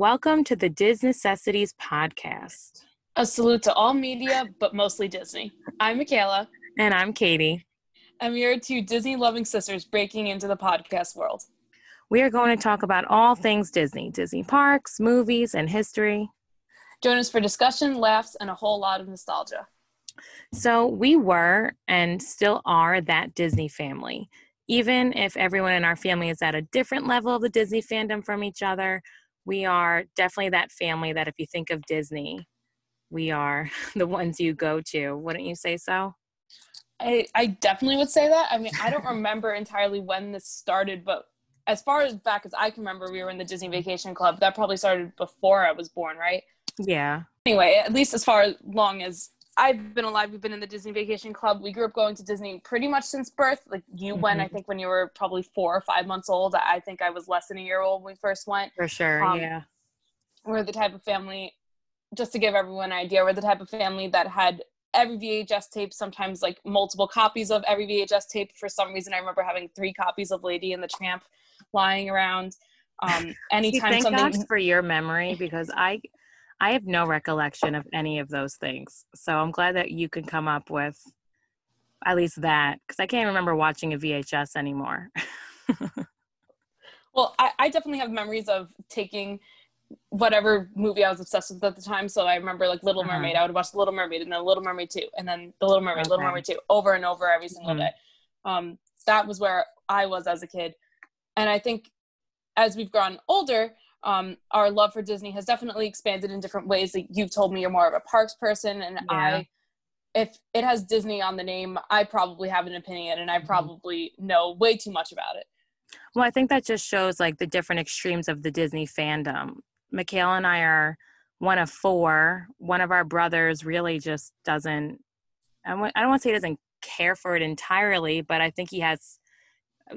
Welcome to the DisNecessities podcast. A salute to all media, but mostly Disney. I'm Michela. And I'm Katie. And we are two Disney loving sisters breaking into the podcast world. We are going to talk about all things Disney Disney parks, movies, and history. Join us for discussion, laughs, and a whole lot of nostalgia. So, we were and still are that Disney family. Even if everyone in our family is at a different level of the Disney fandom from each other, we are definitely that family that if you think of Disney, we are the ones you go to. Wouldn't you say so? I, I definitely would say that. I mean, I don't remember entirely when this started, but as far as back as I can remember, we were in the Disney Vacation Club. That probably started before I was born, right? Yeah. Anyway, at least as far as long as I've been alive, we've been in the Disney Vacation Club. We grew up going to Disney pretty much since birth. Like you mm-hmm. went, I think, when you were probably four or five months old. I think I was less than a year old when we first went. For sure, um, yeah. We're the type of family, just to give everyone an idea, we're the type of family that had every VHS tape, sometimes like multiple copies of every VHS tape. For some reason, I remember having three copies of Lady and the Tramp lying around. Um, anytime thank something God for your memory because I I have no recollection of any of those things. So I'm glad that you can come up with at least that because I can't remember watching a VHS anymore. well, I, I, definitely have memories of taking whatever movie I was obsessed with at the time. So I remember like Little uh-huh. Mermaid. I would watch Little Mermaid and then Little Mermaid 2 and then The Little Mermaid, okay. Little Mermaid 2 over and over every single mm-hmm. day. Um, that was where I was as a kid. And I think as we've grown older, um, our love for Disney has definitely expanded in different ways. Like you've told me you're more of a parks person, and yeah. I, if it has Disney on the name, I probably have an opinion, and I mm-hmm. probably know way too much about it. Well, I think that just shows like the different extremes of the Disney fandom. Michela and I are one of four. One of our brothers really just doesn't. I don't want to say he doesn't care for it entirely, but I think he has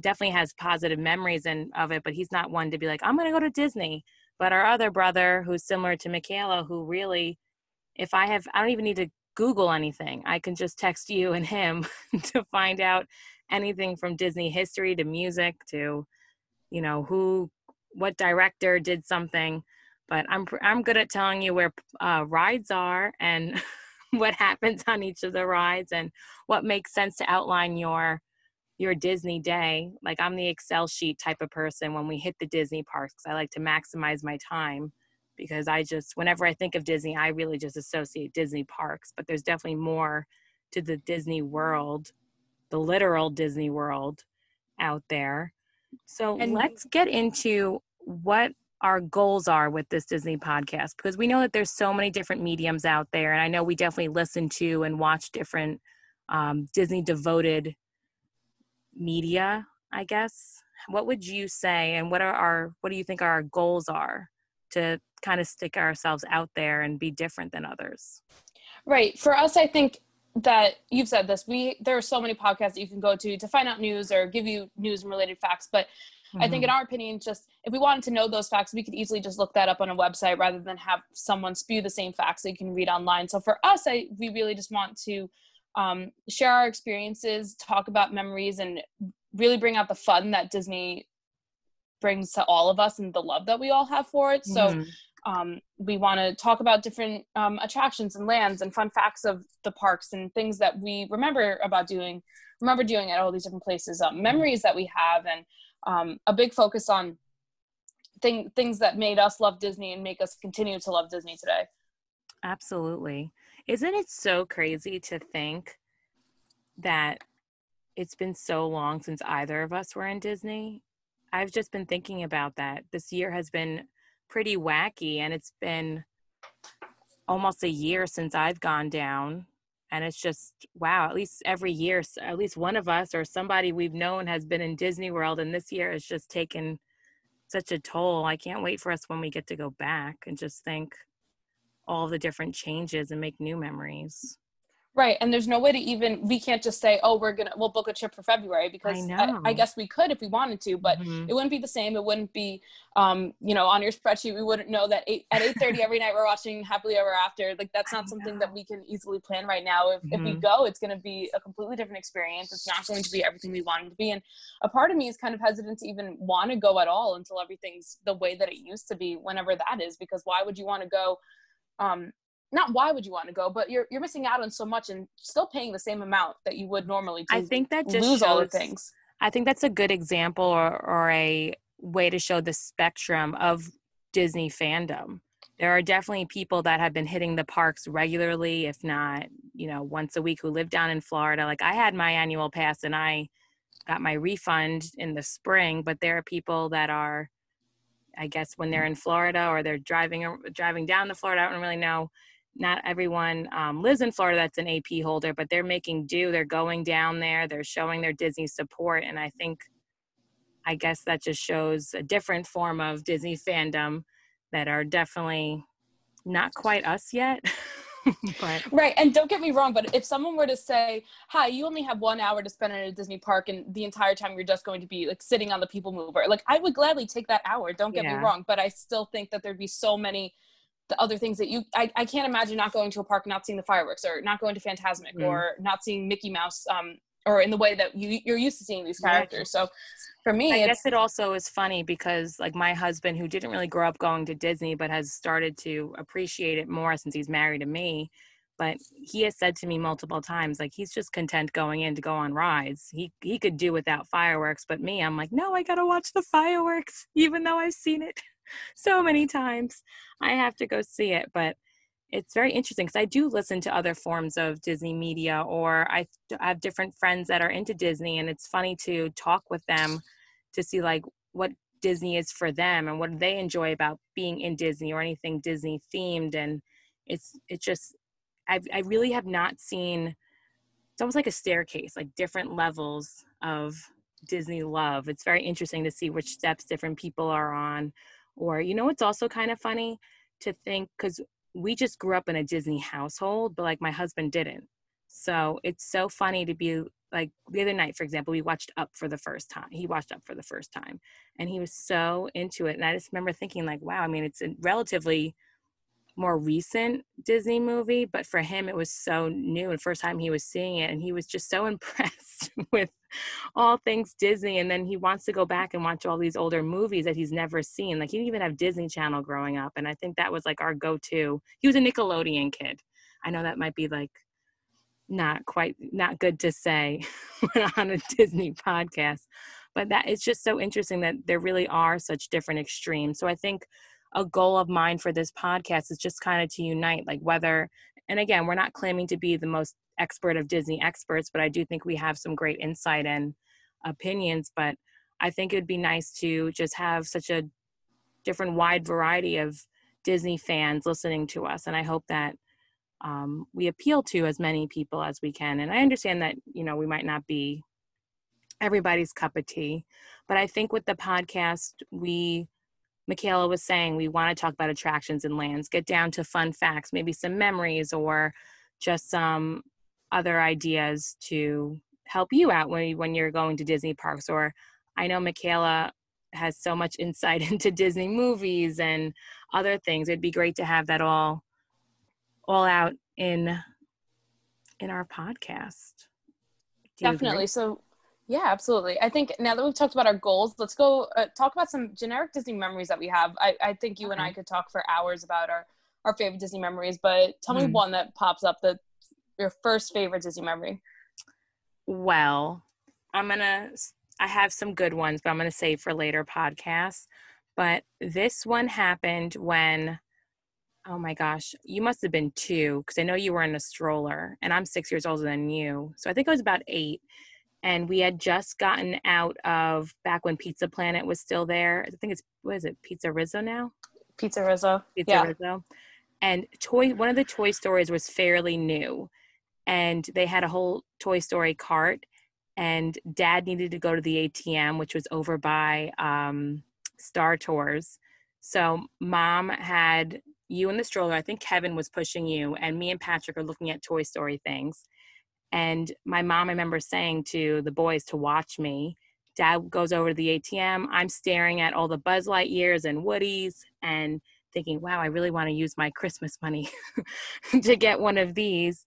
definitely has positive memories and of it, but he's not one to be like, I'm going to go to Disney. But our other brother, who's similar to Michela, who really, if I have, I don't even need to Google anything. I can just text you and him to find out anything from Disney history to music to, you know, who, what director did something. But I'm I'm good at telling you where uh, rides are and what happens on each of the rides and what makes sense to outline your your Disney day. Like I'm the Excel sheet type of person when we hit the Disney parks. I like to maximize my time because I just, whenever I think of Disney, I really just associate Disney parks. But there's definitely more to the Disney world, the literal Disney world out there. So and let's get into what our goals are with this Disney podcast because we know that there's so many different mediums out there. And I know we definitely listen to and watch different um, Disney devoted media, I guess. What would you say and what are our what do you think our goals are to kind of stick ourselves out there and be different than others? Right. For us I think that you've said this. We there are so many podcasts that you can go to to find out news or give you news and related facts, but Mm-hmm. I think, in mm-hmm. our opinion, just if we wanted to know those facts, we could easily just look that up on a website rather than have someone spew the same facts that you can read online. So for us, I we really just want to um, share our experiences, talk about memories, and really bring out the fun that Disney brings to all of us and the love that we all have for it. So mm-hmm. um, we want to talk about different um, attractions and lands and fun facts of the parks and things that we remember about doing, remember doing at all these different places, um, memories that we have, and um, a big focus on thing, things that made us love Disney and make us continue to love Disney today. Absolutely. Isn't it so crazy to think that it's been so long since either of us were in Disney? I've just been thinking about that. This year has been pretty wacky, and it's been almost a year since I've gone down. And it's just, wow, at least every year, at least one of us or somebody we've known has been in Disney World. And this year has just taken such a toll. I can't wait for us when we get to go back and just think, all the different changes and make new memories. Right. And there's no way to even, we can't just say, oh, we're going to, we'll book a trip for February because I, I, I, guess we could if we wanted to, but mm-hmm. it wouldn't be the same. It wouldn't be, um, you know, on your spreadsheet, we wouldn't know that eight, at 8.30 every night we're watching Happily Ever After. Like that's not something that we can easily plan right now. If, mm-hmm. if we mm-hmm. go, it's going to be a completely different experience. It's not going to be everything we want it to be. And a part of me is kind of hesitant to even want to go at all until everything's the way that it used to be, whenever that is, because why would you want to go um, not why would you want to go, but you're you're missing out on so much and still paying the same amount that you would normally. I think that just lose shows, all the things. I think that's a good example or or a way to show the spectrum of Disney fandom. There are definitely people that have been hitting the parks regularly, if not, you know, once a week who live down in Florida. Like I had my annual pass and I got my refund in the spring, but there are people that are I guess when they're in Florida or they're driving driving down to Florida, I don't really know not everyone um, lives in Florida that's an AP holder, but they're making do. They're going down there. They're showing their Disney support, and I think, I guess that just shows a different form of Disney fandom that are definitely not quite us yet. but. Right, and don't get me wrong, but if someone were to say, "Hi, you only have one hour to spend in a Disney park, and the entire time you're just going to be like sitting on the People Mover," like I would gladly take that hour. Don't get yeah. me wrong, but I still think that there'd be so many the other things that you I, I can't imagine not going to a park not seeing the fireworks or not going to Fantasmic mm. or not seeing Mickey Mouse um or in the way that you you're used to seeing these characters. So for me, I guess it also is funny because like my husband who didn't really grow up going to Disney but has started to appreciate it more since he's married to me. But he has said to me multiple times, like he's just content going in to go on rides. He he could do without fireworks, but me, I'm like, no, I gotta watch the fireworks, even though I've seen it. so many times. I have to go see it, but it's very interesting because I do listen to other forms of Disney media, or I have different friends that are into Disney, and it's funny to talk with them to see like what Disney is for them and what they enjoy about being in Disney or anything Disney themed. And it's it's just I I really have not seen. It's almost like a staircase, like different levels of Disney love. It's very interesting to see which steps different people are on or, you know, it's also kind of funny to think because we just grew up in a Disney household, but like my husband didn't. So it's so funny to be like the other night, for example, we watched Up for the first time. He watched Up for the first time and he was so into it. And I just remember thinking, like, wow, I mean, it's a relatively more recent Disney movie, but for him it was so new and first time he was seeing it and he was just so impressed with all things Disney and then he wants to go back and watch all these older movies that he's never seen. Like he didn't even have Disney Channel growing up and I think that was like our go-to. He was a Nickelodeon kid. I know that might be like not quite not good to say on a Disney podcast, but that it's just so interesting that there really are such different extremes. So I think a goal of mine for this podcast is just kind of to unite like whether and again we're not claiming to be the most expert of disney experts but i do think we have some great insight and opinions but i think it would be nice to just have such a different wide variety of disney fans listening to us and i hope that um, we appeal to as many people as we can and i understand that you know we might not be everybody's cup of tea but i think with the podcast we Michela was saying, we want to talk about attractions and lands, get down to fun facts, maybe some memories or just some other ideas to help you out when, when you're going to Disney parks. Or I know Michela has so much insight into Disney movies and other things. It'd be great to have that all all out in in our podcast. Definitely. So yeah, absolutely. I think now that we've talked about our goals, let's go uh, talk about some generic Disney memories that we have. I, I think you okay. and I could talk for hours about our, our favorite Disney memories, but tell mm. me hmm. one that pops up that your first favorite Disney memory. Well, I'm going to, I have some good ones, but I'm going to save for later podcasts. But this one happened when, oh my gosh, you must have been two because I know you were in a stroller and I'm six years older than you. So I think I was about eight and we had just gotten out of back when Pizza Planet was still there. I think it's what is it, Pizza Rizzo now? Pizza Rizzo. Pizza yeah. Rizzo. And toy one of the Toy Stories was fairly new. And they had a whole Toy Story cart. And dad needed to go to the ATM, which was over by um, Star Tours. So mom had you in the stroller. I think Kevin was pushing you, and me and Patrick are looking at Toy Story things. And my mom, I remember saying to the boys to watch me. Dad goes over to the ATM. I'm staring at all the Buzz Lightyears and Woodies and thinking, wow, I really want to use my Christmas money to get one of these.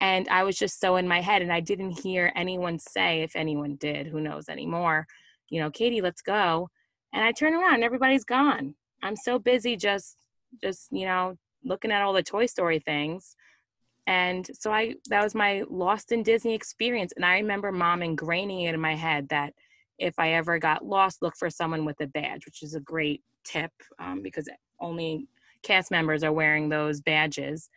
And I was just so in my head, and I didn't hear anyone say, if anyone did, who knows anymore, you know, Katie, let's go. And I turn around, and everybody's gone. I'm so busy just, just, you know, looking at all the Toy Story things. And so I, that was my lost in Disney experience. And I remember mom ingraining it in my head that if I ever got lost, look for someone with a badge, which is a great tip um, because only cast members are wearing those badges.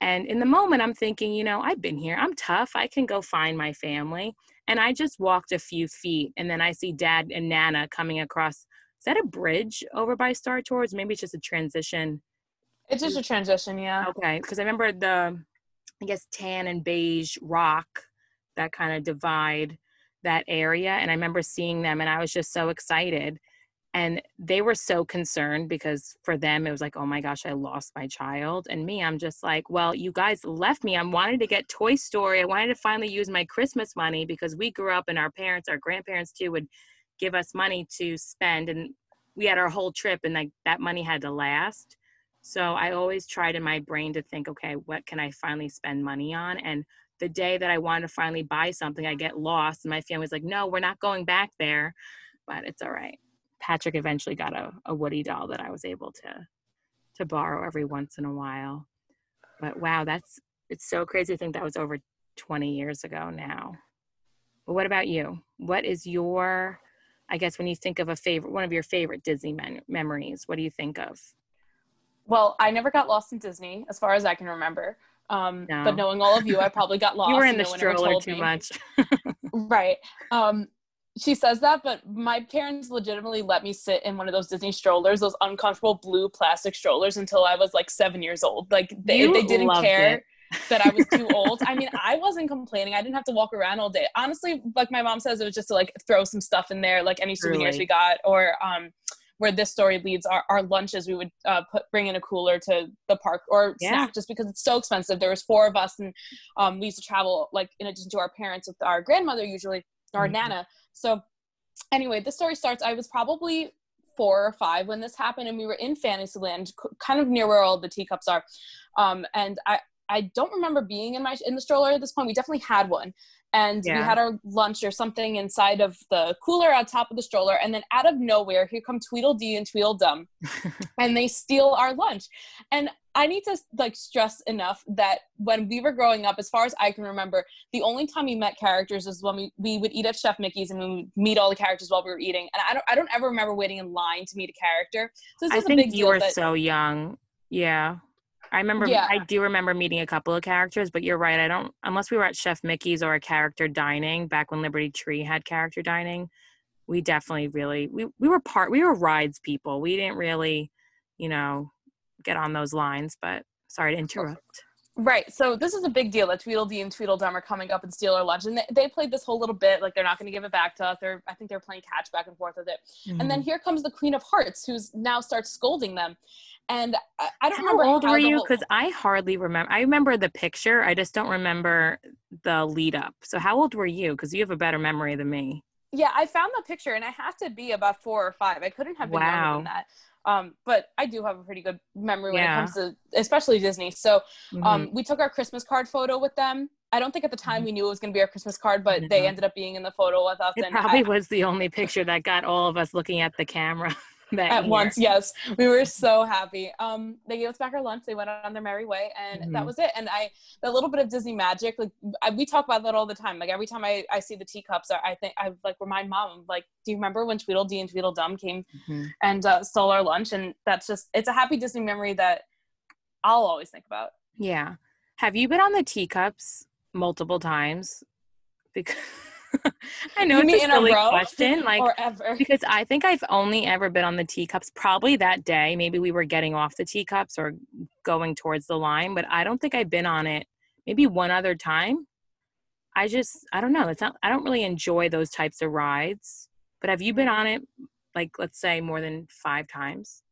And in the moment, I'm thinking, you know, I've been here. I'm tough. I can go find my family. And I just walked a few feet, and then I see Dad and Nana coming across. Is that a bridge over by Star Tours? Maybe it's just a transition. It's just a transition, yeah. Okay, because I remember the, I guess tan and beige rock that kind of divide that area, and I remember seeing them, and I was just so excited. And they were so concerned because for them it was like oh my gosh i lost my child. And me i'm just like well you guys left me. I wanted to get toy story. I wanted to finally use my christmas money because we grew up and our parents our grandparents too would give us money to spend. And we had our whole trip and like that money had to last so i always tried in my brain to think okay what can i finally spend money on and the day that i wanted to finally buy something i get lost and my family's like no we're not going back there but it's all right Patrick eventually got a, a Woody doll that I was able to to borrow every once in a while. But wow, that's it's so crazy to think that was over 20 years ago now. But what about you? What is your I guess when you think of a favorite one of your favorite Disney men- memories, what do you think of? Well, I never got lost in Disney as far as I can remember. Um, no. but knowing all of you, I probably got lost. you were in the stroller too me. much. right. Um, she says that, but my parents legitimately let me sit in one of those Disney strollers, those uncomfortable blue plastic strollers, until I was like seven years old. Like they, they didn't care. It. that I was too old. I mean, I wasn't complaining. I didn't have to walk around all day. Honestly, like my mom says, it was just to like throw some stuff in there, like any souvenirs really? we got, or um, where this story leads, our, our lunches we would uh, put bring in a cooler to the park or yeah. snack just because it's so expensive. There was four of us, and um, we used to travel like in addition to our parents with our grandmother usually, our mm-hmm. nana so anyway, the story starts. I was probably four or five when this happened, and we were in Fantasyland, kind of near where all the teacups are. Um, and I, I don't remember being in my in the stroller at this point. We definitely had one, and yeah. we had our lunch or something inside of the cooler on top of the stroller. And then out of nowhere, here come Tweedledee and Tweedledum, and they steal our lunch. And I need to like stress enough that when we were growing up, as far as I can remember, the only time we met characters is when we, we would eat at Chef Mickey's and we would meet all the characters while we were eating. And I don't I don't ever remember waiting in line to meet a character. So this I think you were so young. Yeah. I remember yeah. I do remember meeting a couple of characters, but you're right. I don't unless we were at Chef Mickey's or a character dining back when Liberty Tree had character dining, we definitely really we, we were part we were rides people. We didn't really, you know, get on those lines, but sorry to interrupt. Right. So this is a big deal that Tweedledee and Tweedledum are coming up and steal our lunch. And they, they played this whole little bit like they're not going to give it back to us. They're, I think they're playing catch back and forth with it. Mm-hmm. And then mm-hmm. here comes the Queen of Hearts, who's now starts scolding them. And I, I don't how remember. Old how old were you? Because I hardly remember. I remember the picture. I just don't remember the lead up. So how old were you? Because you have a better memory than me. Yeah, I found the picture and I have to be about four or five. I couldn't have been wow. younger than that. Um, but I do have a pretty good memory when yeah. it comes to especially Disney. So um, mm-hmm. we took our Christmas card photo with them. I don't think at the time mm-hmm. we knew it was going to be our Christmas card, but they ended up being in the photo with us. It and probably I, was the only picture that got all of us looking at the camera. at year. once yes. We were so happy. Um they gave us back our lunch. They went on their merry way and mm-hmm. that was it. And i that little bit of disney magic like I, we talk about that all the time. Like every time i, I see the teacups i think i like remind mom like do you remember when tweedledee and tweedledum came mm-hmm. and uh, stole our lunch? And that's just it's a happy disney memory that i'll always think about. Yeah. Have you been on the teacups multiple times? Because I know you it's a silly a question, like because I think I've only ever been on the teacups. Probably that day, maybe we were getting off the teacups or going towards the line, but I don't think I've been on it. Maybe one other time. I just I don't know. It's not. I don't really enjoy those types of rides. But have you been on it? Like let's say more than five times.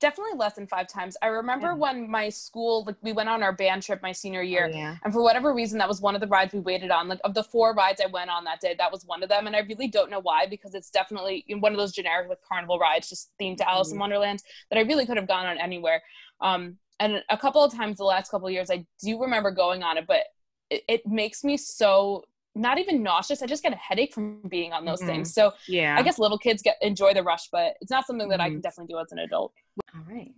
Definitely less than five times. I remember Yeah. when my school, like we went on our band trip my senior year, Oh, yeah. and for whatever reason, that was one of the rides we waited on. Like of the four rides I went on that day, that was one of them, and I really don't know why because it's definitely one of those generic like carnival rides, just themed to Alice in Mhm. Wonderland that I really could have gone on anywhere. Um, and a couple of times the last couple of years, I do remember going on it, but it, it makes me so not even nauseous. I just get a headache from being on those Mhm. things. So Yeah. I guess little kids get enjoy the rush, but it's not something that I Mhm. can definitely do as an adult. All right.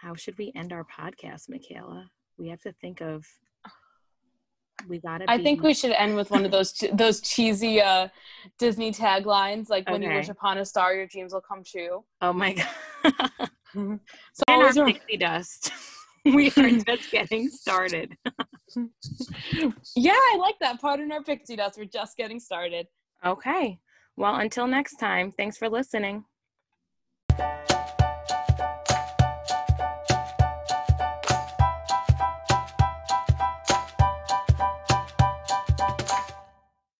How should we end our podcast, Michela? We have to think of. We gotta. I think we should end with one of those those cheesy uh, Disney taglines, like "When you wish upon a star, your dreams will come true." Oh my god. So and always our pixie dust. we are just getting started. yeah, I like that. Pardon our pixie dust. We're just getting started. Okay. Well, until next time, thanks for listening.